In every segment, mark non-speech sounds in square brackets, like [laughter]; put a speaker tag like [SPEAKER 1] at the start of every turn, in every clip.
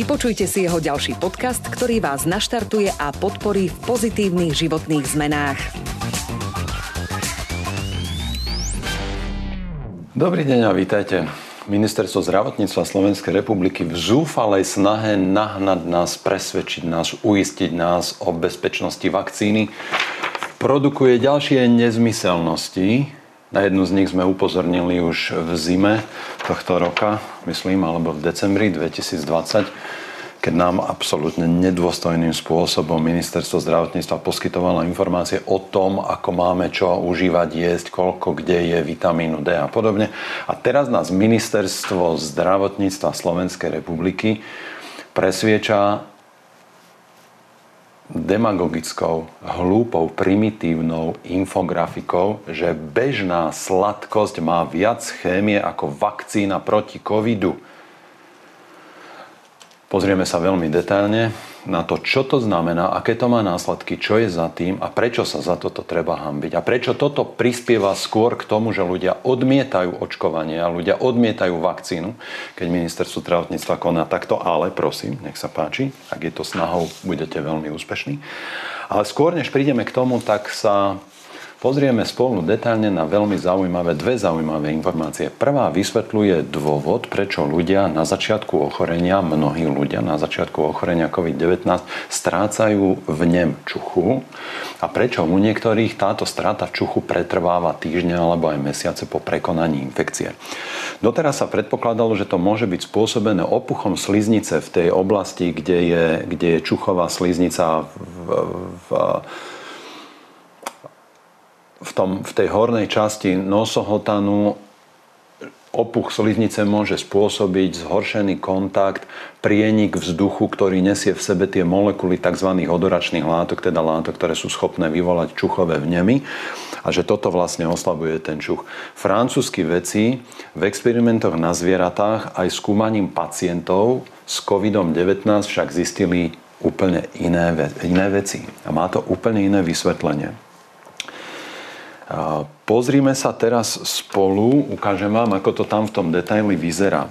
[SPEAKER 1] Vypočujte si jeho ďalší podcast, ktorý vás naštartuje a podporí v pozitívnych životných zmenách.
[SPEAKER 2] Dobrý deň a vítajte. Ministerstvo zdravotníctva Slovenskej republiky v zúfalej snahe nahnať nás, presvedčiť nás, uistiť nás o bezpečnosti vakcíny produkuje ďalšie nezmyselnosti. Na jednu z nich sme upozornili už v zime tohto roka, myslím, alebo v decembri 2020, keď nám absolútne nedôstojným spôsobom ministerstvo zdravotníctva poskytovalo informácie o tom, ako máme čo užívať, jesť, koľko, kde je vitamínu D a podobne. A teraz nás ministerstvo zdravotníctva Slovenskej republiky presvieča demagogickou, hlúpou, primitívnou infografikou, že bežná sladkosť má viac chémie ako vakcína proti covidu. Pozrieme sa veľmi detailne na to, čo to znamená, aké to má následky, čo je za tým a prečo sa za toto treba hambiť. A prečo toto prispieva skôr k tomu, že ľudia odmietajú očkovanie a ľudia odmietajú vakcínu, keď ministerstvo zdravotníctva koná takto, ale prosím, nech sa páči, ak je to snahou, budete veľmi úspešní. Ale skôr, než prídeme k tomu, tak sa pozrieme spolu detailne na veľmi zaujímavé, dve zaujímavé informácie. Prvá vysvetľuje dôvod, prečo ľudia na začiatku ochorenia, mnohí ľudia na začiatku ochorenia COVID-19 strácajú v nem čuchu a prečo u niektorých táto strata v čuchu pretrváva týždne alebo aj mesiace po prekonaní infekcie. Doteraz sa predpokladalo, že to môže byť spôsobené opuchom sliznice v tej oblasti, kde je, kde je čuchová sliznica v, v, v, tom, v tej hornej časti nosohotanu opuch sliznice môže spôsobiť zhoršený kontakt, prienik vzduchu, ktorý nesie v sebe tie molekuly tzv. odoračných látok, teda látok, ktoré sú schopné vyvolať čuchové vnemy a že toto vlastne oslabuje ten čuch. Francúzski vedci v experimentoch na zvieratách aj skúmaním pacientov s COVID-19 však zistili úplne iné, iné veci. A má to úplne iné vysvetlenie. Pozrime sa teraz spolu, ukážem vám, ako to tam v tom detaili vyzerá.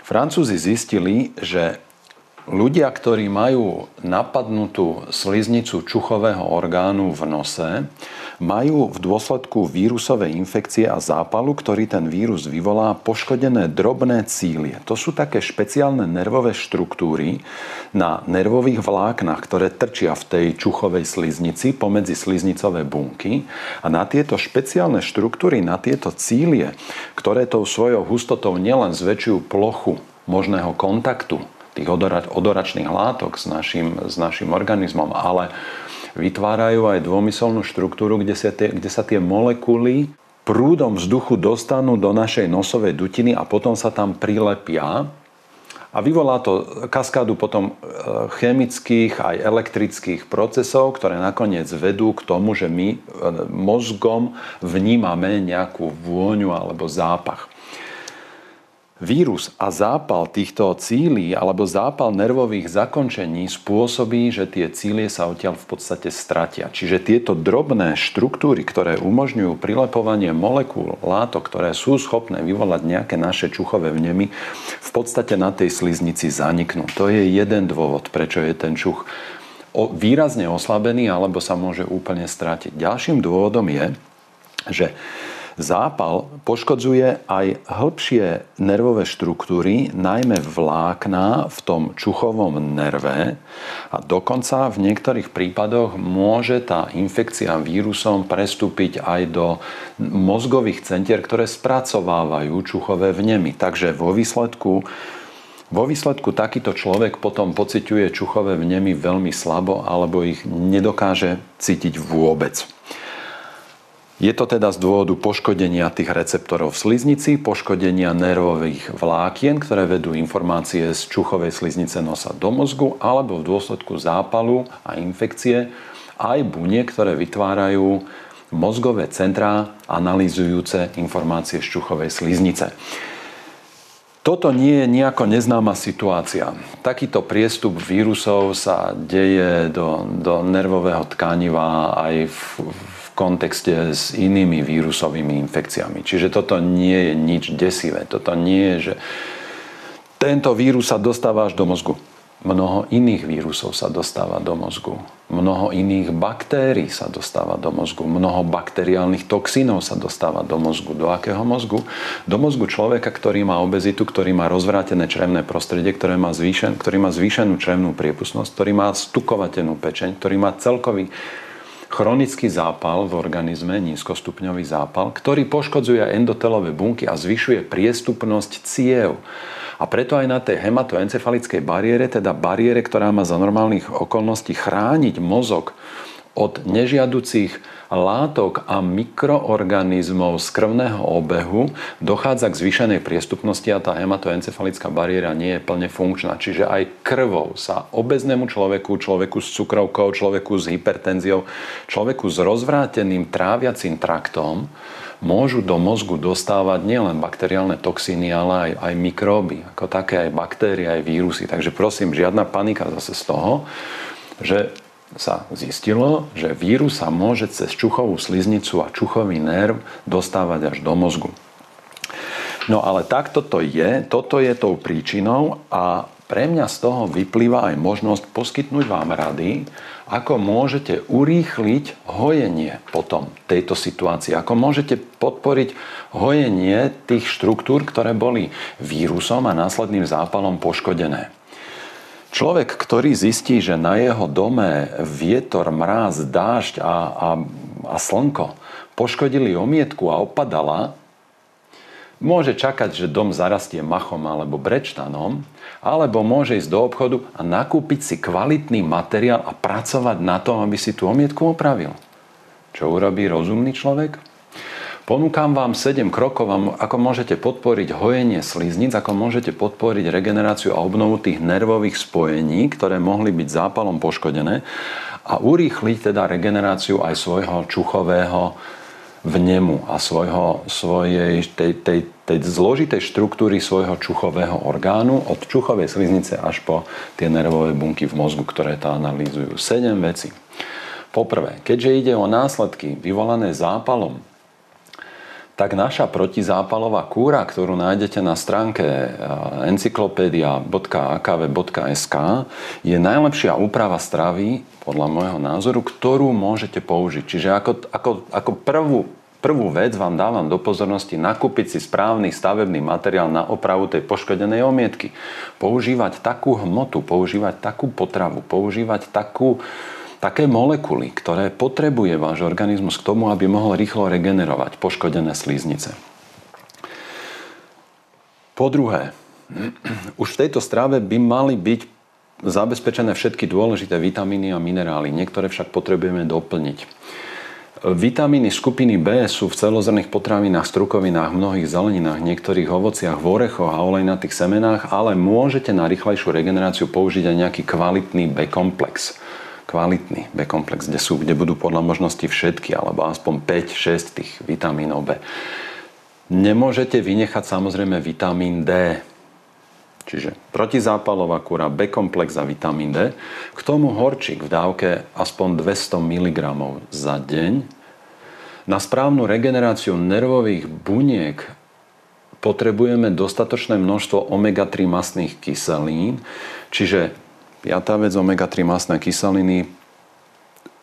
[SPEAKER 2] Francúzi zistili, že ľudia, ktorí majú napadnutú sliznicu čuchového orgánu v nose, majú v dôsledku vírusovej infekcie a zápalu, ktorý ten vírus vyvolá, poškodené drobné cílie. To sú také špeciálne nervové štruktúry na nervových vláknach, ktoré trčia v tej čuchovej sliznici pomedzi sliznicové bunky. A na tieto špeciálne štruktúry, na tieto cílie, ktoré tou svojou hustotou nielen zväčšujú plochu možného kontaktu tých odoračných látok s našim, s našim organizmom, ale vytvárajú aj dvomyselnú štruktúru, kde sa tie, kde sa tie molekuly prúdom vzduchu dostanú do našej nosovej dutiny a potom sa tam prilepia a vyvolá to kaskádu potom e, chemických aj elektrických procesov, ktoré nakoniec vedú k tomu, že my e, mozgom vnímame nejakú vôňu alebo zápach. Vírus a zápal týchto cílí alebo zápal nervových zakončení spôsobí, že tie cílie sa odtiaľ v podstate stratia. Čiže tieto drobné štruktúry, ktoré umožňujú prilepovanie molekúl, látok, ktoré sú schopné vyvolať nejaké naše čuchové vnemy, v podstate na tej sliznici zaniknú. To je jeden dôvod, prečo je ten čuch výrazne oslabený alebo sa môže úplne stratiť. Ďalším dôvodom je, že Zápal poškodzuje aj hĺbšie nervové štruktúry, najmä vlákna v tom čuchovom nerve a dokonca v niektorých prípadoch môže tá infekcia vírusom prestúpiť aj do mozgových centier, ktoré spracovávajú čuchové vnemy. Takže vo výsledku vo výsledku takýto človek potom pociťuje čuchové vnemy veľmi slabo alebo ich nedokáže cítiť vôbec. Je to teda z dôvodu poškodenia tých receptorov v sliznici, poškodenia nervových vlákien, ktoré vedú informácie z čuchovej sliznice nosa do mozgu, alebo v dôsledku zápalu a infekcie aj buniek, ktoré vytvárajú mozgové centrá analýzujúce informácie z čuchovej sliznice. Toto nie je nejako neznáma situácia. Takýto priestup vírusov sa deje do, do nervového tkaniva aj v, v kontexte s inými vírusovými infekciami. Čiže toto nie je nič desivé. Toto nie je, že tento vírus sa dostáva až do mozgu. Mnoho iných vírusov sa dostáva do mozgu. Mnoho iných baktérií sa dostáva do mozgu. Mnoho bakteriálnych toxínov sa dostáva do mozgu. Do akého mozgu? Do mozgu človeka, ktorý má obezitu, ktorý má rozvrátené črevné prostredie, ktoré má zvýšen, ktorý má zvýšenú črevnú priepustnosť, ktorý má stukovatenú pečeň, ktorý má celkový chronický zápal v organizme, nízkostupňový zápal, ktorý poškodzuje endotelové bunky a zvyšuje priestupnosť ciev. A preto aj na tej hematoencefalickej bariére, teda bariére, ktorá má za normálnych okolností chrániť mozog od nežiaducich látok a mikroorganizmov z krvného obehu dochádza k zvýšenej priestupnosti a tá hematoencefalická bariéra nie je plne funkčná. Čiže aj krvou sa obeznému človeku, človeku s cukrovkou, človeku s hypertenziou, človeku s rozvráteným tráviacím traktom môžu do mozgu dostávať nielen bakteriálne toxíny, ale aj, aj mikróby, ako také aj baktérie, aj vírusy. Takže prosím, žiadna panika zase z toho, že sa zistilo, že vírus sa môže cez čuchovú sliznicu a čuchový nerv dostávať až do mozgu. No ale takto to je, toto je tou príčinou a pre mňa z toho vyplýva aj možnosť poskytnúť vám rady, ako môžete urýchliť hojenie potom tejto situácii, ako môžete podporiť hojenie tých štruktúr, ktoré boli vírusom a následným zápalom poškodené. Človek, ktorý zistí, že na jeho dome vietor, mráz, dážď a, a, a slnko poškodili omietku a opadala, Môže čakať, že dom zarastie machom alebo brečtanom, alebo môže ísť do obchodu a nakúpiť si kvalitný materiál a pracovať na tom, aby si tú omietku opravil. Čo urobí rozumný človek? Ponúkam vám 7 krokov, ako môžete podporiť hojenie sliznic, ako môžete podporiť regeneráciu a obnovu tých nervových spojení, ktoré mohli byť zápalom poškodené a urýchliť teda regeneráciu aj svojho čuchového vnemu a svojho, svojej, tej, tej, tej zložitej štruktúry svojho čuchového orgánu od čuchovej sliznice až po tie nervové bunky v mozgu, ktoré to analýzujú. Sedem vecí. Poprvé, keďže ide o následky vyvolané zápalom, tak naša protizápalová kúra, ktorú nájdete na stránke eh, encyklopedia.akv.sk je najlepšia úprava stravy, podľa môjho názoru, ktorú môžete použiť. Čiže ako, ako, ako prvú, prvú vec vám dávam do pozornosti nakúpiť si správny stavebný materiál na opravu tej poškodenej omietky. Používať takú hmotu, používať takú potravu, používať takú, také molekuly, ktoré potrebuje váš organizmus k tomu, aby mohol rýchlo regenerovať poškodené slíznice. Po druhé, [clears throat] už v tejto strave by mali byť zabezpečené všetky dôležité vitamíny a minerály. Niektoré však potrebujeme doplniť. Vitamíny skupiny B sú v celozrných potravinách, strukovinách, mnohých zeleninách, niektorých ovociach, v orechoch a olejnatých semenách, ale môžete na rýchlejšiu regeneráciu použiť aj nejaký kvalitný B-komplex kvalitný B-komplex, kde, sú, kde budú podľa možnosti všetky, alebo aspoň 5-6 tých vitamínov B. Nemôžete vynechať samozrejme vitamín D, čiže protizápalová kúra, B-komplex a vitamín D. K tomu horčík v dávke aspoň 200 mg za deň. Na správnu regeneráciu nervových buniek potrebujeme dostatočné množstvo omega-3 masných kyselín, čiže Piatá vec, omega-3 masné kyseliny.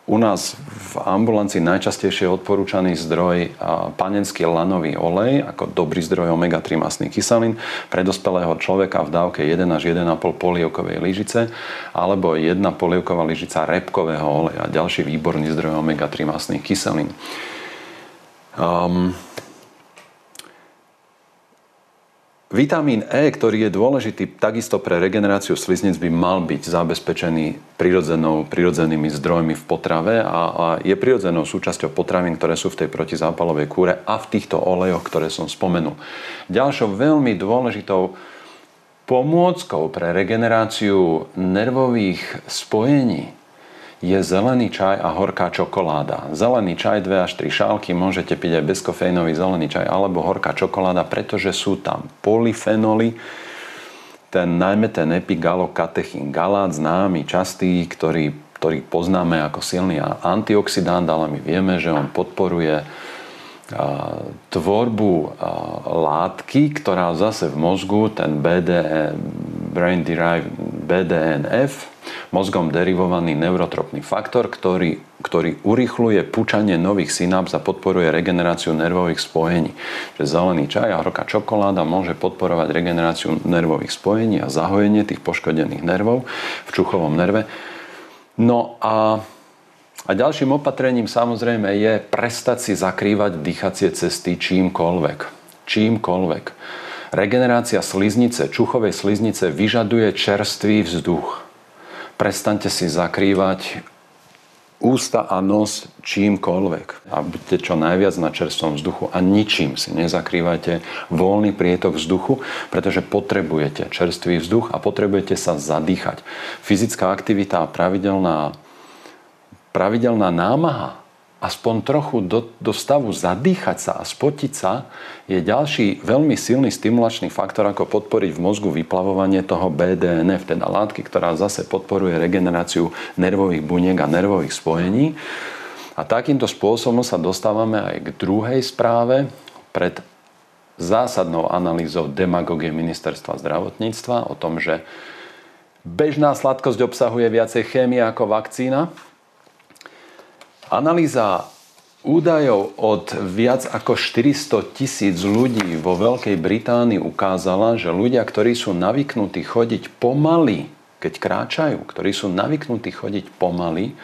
[SPEAKER 2] U nás v ambulancii najčastejšie odporúčaný zdroj panenský lanový olej ako dobrý zdroj omega-3 masných kyselín pre dospelého človeka v dávke 1 až 1,5 polievkovej lyžice alebo 1 polievková lyžica repkového oleja. Ďalší výborný zdroj omega-3 masných kyselín. Um, Vitamín E, ktorý je dôležitý takisto pre regeneráciu sliznic, by mal byť zabezpečený prirodzenými zdrojmi v potrave a, a je prirodzenou súčasťou potravín, ktoré sú v tej protizápalovej kúre a v týchto olejoch, ktoré som spomenul. Ďalšou veľmi dôležitou pomôckou pre regeneráciu nervových spojení je zelený čaj a horká čokoláda. Zelený čaj 2 až 3 šálky, môžete piť aj bezkofeínový zelený čaj alebo horká čokoláda, pretože sú tam polyfenoly, ten, najmä ten epigalokatechín galát, známy, častý, ktorý, ktorý poznáme ako silný antioxidant, ale my vieme, že on podporuje tvorbu látky, ktorá zase v mozgu, ten BDE, Brain Derived BDNF, mozgom derivovaný neurotropný faktor, ktorý, ktorý urychluje pučanie nových synaps a podporuje regeneráciu nervových spojení. Že zelený čaj a horká čokoláda môže podporovať regeneráciu nervových spojení a zahojenie tých poškodených nervov v čuchovom nerve. No a a ďalším opatrením samozrejme je prestať si zakrývať dýchacie cesty čímkoľvek. Čímkoľvek. Regenerácia sliznice, čuchovej sliznice vyžaduje čerstvý vzduch. Prestaňte si zakrývať ústa a nos čímkoľvek. A buďte čo najviac na čerstvom vzduchu a ničím si nezakrývajte voľný prietok vzduchu, pretože potrebujete čerstvý vzduch a potrebujete sa zadýchať. Fyzická aktivita a pravidelná pravidelná námaha, aspoň trochu do, do stavu zadýchať sa a spotiť sa, je ďalší veľmi silný stimulačný faktor, ako podporiť v mozgu vyplavovanie toho BDNF, teda látky, ktorá zase podporuje regeneráciu nervových buniek a nervových spojení. A takýmto spôsobom sa dostávame aj k druhej správe pred zásadnou analýzou demagogie ministerstva zdravotníctva o tom, že bežná sladkosť obsahuje viacej chémie ako vakcína, Analýza údajov od viac ako 400 tisíc ľudí vo Veľkej Británii ukázala, že ľudia, ktorí sú navyknutí chodiť pomaly, keď kráčajú, ktorí sú navyknutí chodiť pomaly,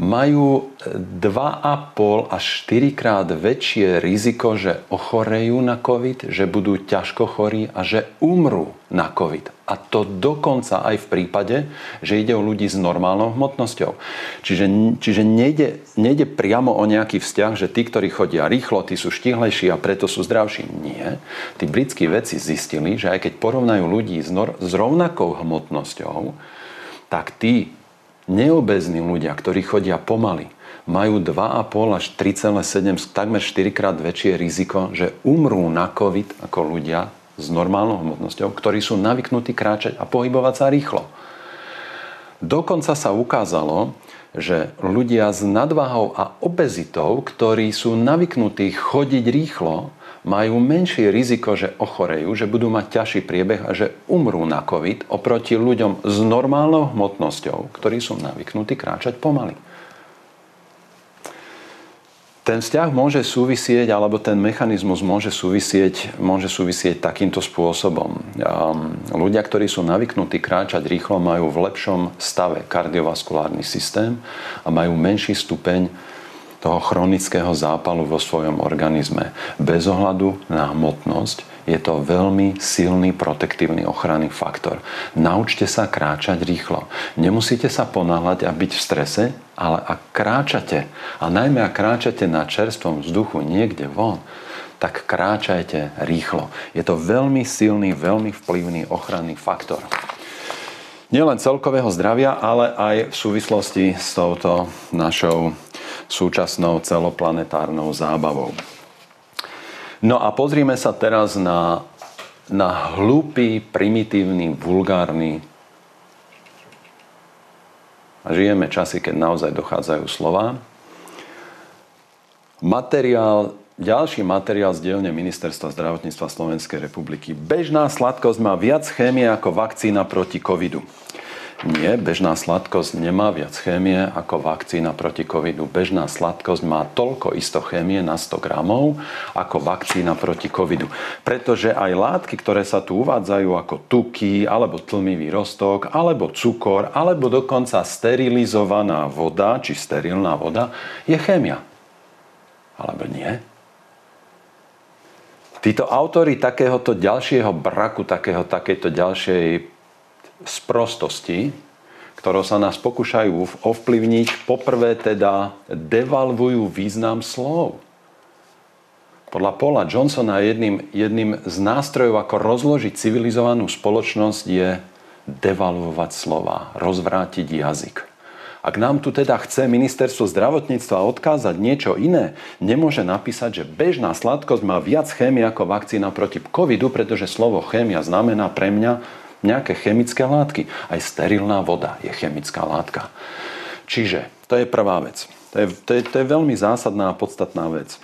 [SPEAKER 2] majú 2,5 až 4 krát väčšie riziko, že ochorejú na COVID, že budú ťažko chorí a že umrú na COVID. A to dokonca aj v prípade, že ide o ľudí s normálnou hmotnosťou. Čiže, čiže nejde, nejde priamo o nejaký vzťah, že tí, ktorí chodia rýchlo, tí sú štihlejší a preto sú zdravší. Nie. Tí britskí vedci zistili, že aj keď porovnajú ľudí s, nor- s rovnakou hmotnosťou, tak tí Neobezní ľudia, ktorí chodia pomaly, majú 2,5 až 3,7, takmer 4 krát väčšie riziko, že umrú na COVID ako ľudia s normálnou hmotnosťou, ktorí sú navyknutí kráčať a pohybovať sa rýchlo. Dokonca sa ukázalo, že ľudia s nadvahou a obezitou, ktorí sú navyknutí chodiť rýchlo, majú menšie riziko, že ochorejú, že budú mať ťažší priebeh a že umrú na COVID oproti ľuďom s normálnou hmotnosťou, ktorí sú navyknutí kráčať pomaly. Ten vzťah môže súvisieť, alebo ten mechanizmus môže súvisieť, môže súvisieť takýmto spôsobom. Ľudia, ktorí sú navyknutí kráčať rýchlo, majú v lepšom stave kardiovaskulárny systém a majú menší stupeň toho chronického zápalu vo svojom organizme. Bez ohľadu na hmotnosť je to veľmi silný protektívny ochranný faktor. Naučte sa kráčať rýchlo. Nemusíte sa ponáhľať a byť v strese, ale ak kráčate, a najmä ak kráčate na čerstvom vzduchu niekde von, tak kráčajte rýchlo. Je to veľmi silný, veľmi vplyvný ochranný faktor. Nielen celkového zdravia, ale aj v súvislosti s touto našou súčasnou celoplanetárnou zábavou. No a pozrime sa teraz na, na hlúpy, primitívny, vulgárny a žijeme časy, keď naozaj dochádzajú slova. Materiál, ďalší materiál z dielne Ministerstva zdravotníctva Slovenskej republiky. Bežná sladkosť má viac chémie ako vakcína proti covidu. Nie, bežná sladkosť nemá viac chémie ako vakcína proti covidu. Bežná sladkosť má toľko isto chémie na 100 gramov ako vakcína proti covidu. Pretože aj látky, ktoré sa tu uvádzajú ako tuky, alebo tlmivý rostok, alebo cukor, alebo dokonca sterilizovaná voda, či sterilná voda, je chémia. Alebo nie? Títo autory takéhoto ďalšieho braku, takého, takéto ďalšej sprostosti, ktorou sa nás pokúšajú ovplyvniť, poprvé teda devalvujú význam slov. Podľa Paula Johnsona jedným, jedným z nástrojov, ako rozložiť civilizovanú spoločnosť, je devalvovať slova, rozvrátiť jazyk. Ak nám tu teda chce ministerstvo zdravotníctva odkázať niečo iné, nemôže napísať, že bežná sladkosť má viac chémie ako vakcína proti covidu, pretože slovo chémia znamená pre mňa nejaké chemické látky. Aj sterilná voda je chemická látka. Čiže to je prvá vec. To je, to je, to je veľmi zásadná a podstatná vec.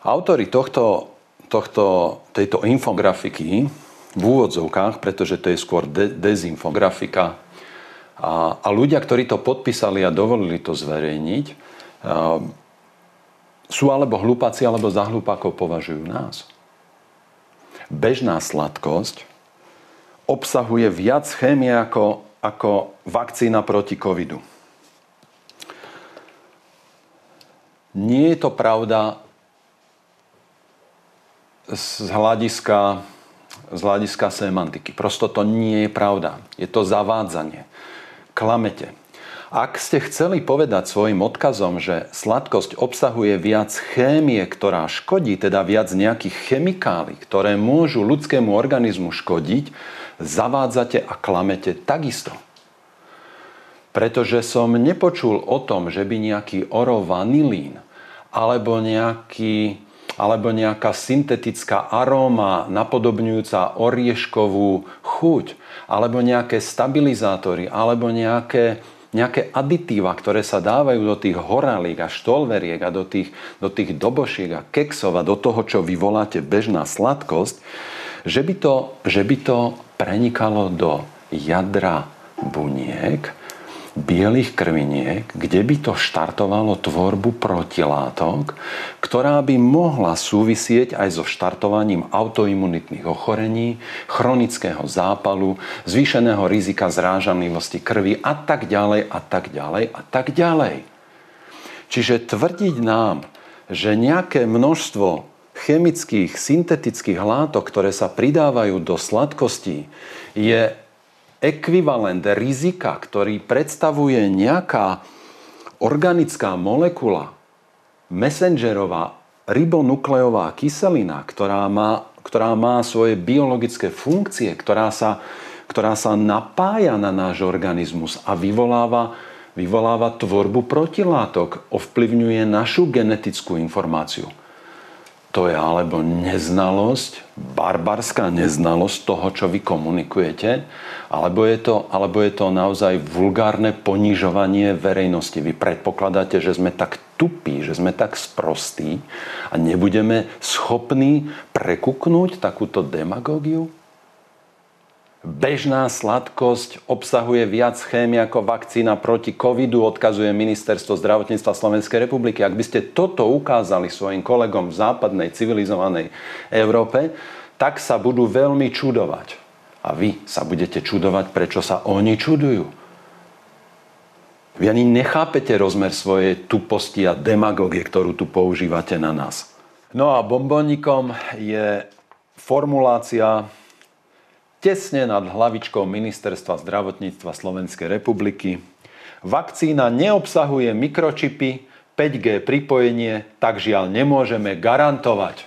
[SPEAKER 2] Autori tohto, tohto, tejto infografiky v úvodzovkách, pretože to je skôr de- dezinfografika, a, a ľudia, ktorí to podpísali a dovolili to zverejniť, a, sú alebo hlupáci, alebo za hlupákov považujú nás. Bežná sladkosť obsahuje viac chémie ako, ako vakcína proti covidu. Nie je to pravda z hľadiska, z hľadiska semantiky. Prosto to nie je pravda. Je to zavádzanie. Klamete. Ak ste chceli povedať svojim odkazom, že sladkosť obsahuje viac chémie, ktorá škodí, teda viac nejakých chemikálií, ktoré môžu ľudskému organizmu škodiť, zavádzate a klamete takisto. Pretože som nepočul o tom, že by nejaký orovanilín alebo nejaký alebo nejaká syntetická aróma napodobňujúca orieškovú chuť, alebo nejaké stabilizátory, alebo nejaké, nejaké aditíva, ktoré sa dávajú do tých horalík a štolveriek a do tých, do tých dobošiek a keksov a do toho, čo vyvoláte bežná sladkosť, že by to, že by to prenikalo do jadra buniek, bielých krviniek, kde by to štartovalo tvorbu protilátok, ktorá by mohla súvisieť aj so štartovaním autoimunitných ochorení, chronického zápalu, zvýšeného rizika zrážanlivosti krvi a tak ďalej a tak ďalej a tak ďalej. Čiže tvrdiť nám, že nejaké množstvo chemických, syntetických látok, ktoré sa pridávajú do sladkostí, je ekvivalent rizika, ktorý predstavuje nejaká organická molekula, messengerová ribonukleová kyselina, ktorá má, ktorá má svoje biologické funkcie, ktorá sa, ktorá sa napája na náš organizmus a vyvoláva, vyvoláva tvorbu protilátok, ovplyvňuje našu genetickú informáciu to je alebo neznalosť, barbarská neznalosť toho, čo vy komunikujete, alebo je to, alebo je to naozaj vulgárne ponižovanie verejnosti. Vy predpokladáte, že sme tak tupí, že sme tak sprostí a nebudeme schopní prekuknúť takúto demagógiu? Bežná sladkosť obsahuje viac chémie ako vakcína proti covidu, odkazuje Ministerstvo zdravotníctva Slovenskej republiky. Ak by ste toto ukázali svojim kolegom v západnej civilizovanej Európe, tak sa budú veľmi čudovať. A vy sa budete čudovať, prečo sa oni čudujú. Vy ani nechápete rozmer svojej tuposti a demagogie, ktorú tu používate na nás. No a bombonikom je formulácia tesne nad hlavičkou Ministerstva zdravotníctva Slovenskej republiky. Vakcína neobsahuje mikročipy, 5G pripojenie, tak žiaľ nemôžeme garantovať.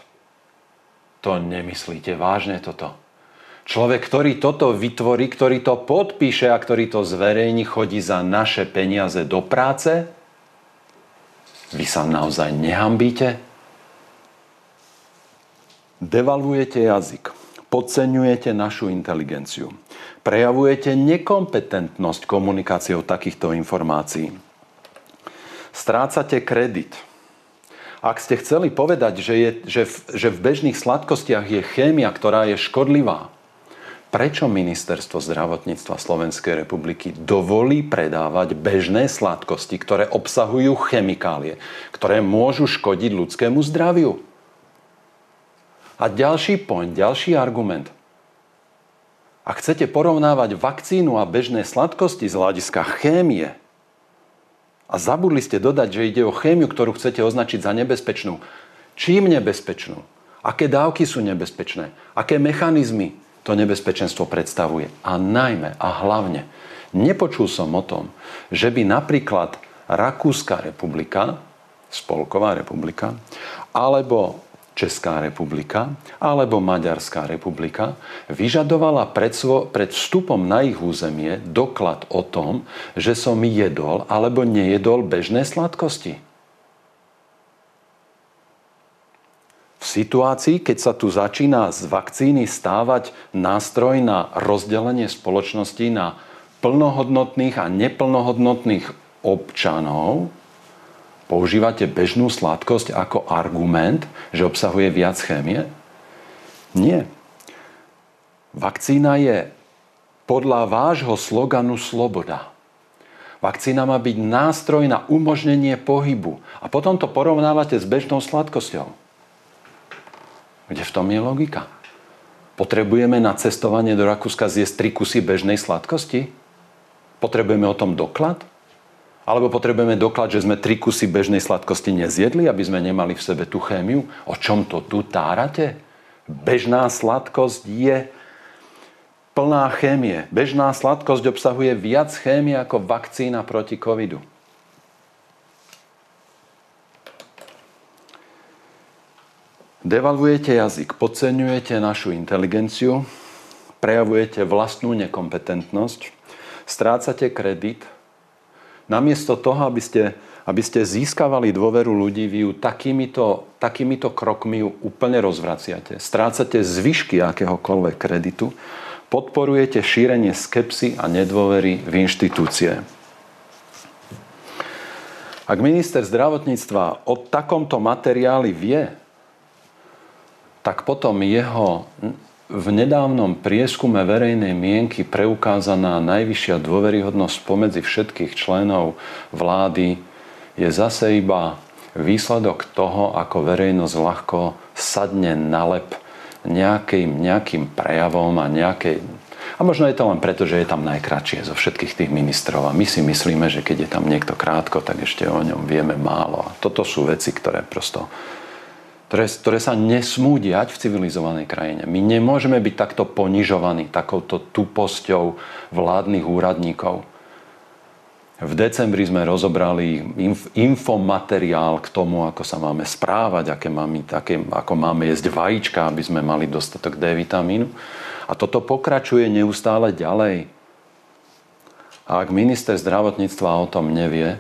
[SPEAKER 2] To nemyslíte vážne toto. Človek, ktorý toto vytvorí, ktorý to podpíše a ktorý to zverejní, chodí za naše peniaze do práce? Vy sa naozaj nehambíte? Devalvujete jazyk podceňujete našu inteligenciu. Prejavujete nekompetentnosť komunikáciou takýchto informácií. Strácate kredit. Ak ste chceli povedať, že, je, že, v, že v bežných sladkostiach je chémia, ktorá je škodlivá, prečo Ministerstvo zdravotníctva Slovenskej republiky dovolí predávať bežné sladkosti, ktoré obsahujú chemikálie, ktoré môžu škodiť ľudskému zdraviu? A ďalší point, ďalší argument. Ak chcete porovnávať vakcínu a bežné sladkosti z hľadiska chémie a zabudli ste dodať, že ide o chémiu, ktorú chcete označiť za nebezpečnú, čím nebezpečnú? Aké dávky sú nebezpečné? Aké mechanizmy to nebezpečenstvo predstavuje? A najmä a hlavne, nepočul som o tom, že by napríklad Rakúska republika, Spolková republika, alebo Česká republika alebo Maďarská republika vyžadovala pred, svo, pred vstupom na ich územie doklad o tom, že som jedol alebo nejedol bežné sladkosti. V situácii, keď sa tu začína z vakcíny stávať nástroj na rozdelenie spoločnosti na plnohodnotných a neplnohodnotných občanov, používate bežnú sladkosť ako argument, že obsahuje viac chémie? Nie. Vakcína je podľa vášho sloganu sloboda. Vakcína má byť nástroj na umožnenie pohybu. A potom to porovnávate s bežnou sladkosťou. Kde v tom je logika? Potrebujeme na cestovanie do Rakúska zjesť tri kusy bežnej sladkosti? Potrebujeme o tom doklad? Alebo potrebujeme doklad, že sme tri kusy bežnej sladkosti nezjedli, aby sme nemali v sebe tú chémiu? O čom to tu tárate? Bežná sladkosť je plná chémie. Bežná sladkosť obsahuje viac chémie ako vakcína proti covidu. Devalvujete jazyk, podceňujete našu inteligenciu, prejavujete vlastnú nekompetentnosť, strácate kredit, Namiesto toho, aby ste, aby ste získavali dôveru ľudí, vy ju takýmito, takýmito krokmi ju úplne rozvraciate. Strácate zvyšky akéhokoľvek kreditu, podporujete šírenie skepsy a nedôvery v inštitúcie. Ak minister zdravotníctva o takomto materiáli vie, tak potom jeho v nedávnom prieskume verejnej mienky preukázaná najvyššia dôveryhodnosť pomedzi všetkých členov vlády je zase iba výsledok toho, ako verejnosť ľahko sadne na lep nejakým, nejakým prejavom a nejakej... A možno je to len preto, že je tam najkračšie zo všetkých tých ministrov a my si myslíme, že keď je tam niekto krátko, tak ešte o ňom vieme málo. A toto sú veci, ktoré prosto ktoré, ktoré sa nesmú diať v civilizovanej krajine. My nemôžeme byť takto ponižovaní takouto tuposťou vládnych úradníkov. V decembri sme rozobrali inf- infomateriál k tomu, ako sa máme správať, aké máme, aké, ako máme jesť vajíčka, aby sme mali dostatok D vitamínu. A toto pokračuje neustále ďalej. A ak minister zdravotníctva o tom nevie,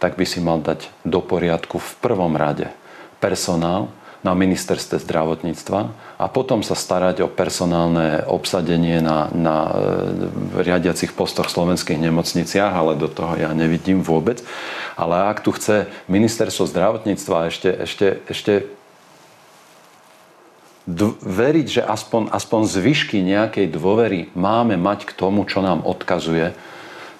[SPEAKER 2] tak by si mal dať do poriadku v prvom rade personál, na ministerstve zdravotníctva a potom sa starať o personálne obsadenie na, na e, riadiacich postoch v slovenských nemocniciach, ale do toho ja nevidím vôbec. Ale ak tu chce ministerstvo zdravotníctva ešte, ešte, ešte veriť, že aspoň, aspoň zvyšky nejakej dôvery máme mať k tomu, čo nám odkazuje,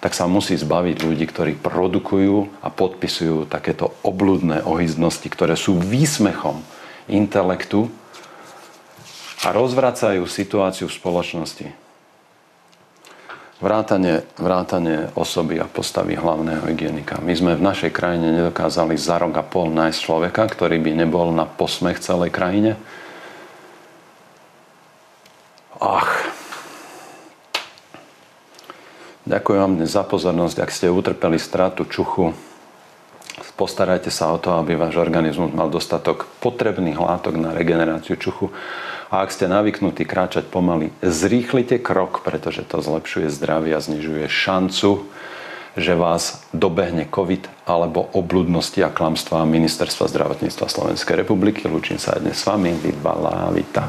[SPEAKER 2] tak sa musí zbaviť ľudí, ktorí produkujú a podpisujú takéto obludné ohyznosti, ktoré sú výsmechom intelektu a rozvracajú situáciu v spoločnosti. Vrátanie, vrátanie osoby a postavy hlavného hygienika. My sme v našej krajine nedokázali za rok a pol nájsť človeka, ktorý by nebol na posmech celej krajine. Ach. Ďakujem vám dnes za pozornosť. Ak ste utrpeli stratu čuchu, Postarajte sa o to, aby váš organizmus mal dostatok potrebných látok na regeneráciu čuchu. A ak ste navyknutí kráčať pomaly, zrýchlite krok, pretože to zlepšuje zdravie a znižuje šancu, že vás dobehne COVID alebo obludnosti a klamstvá Ministerstva zdravotníctva Slovenskej republiky. Lúčim sa aj dnes s vami. Vydbalá, vita.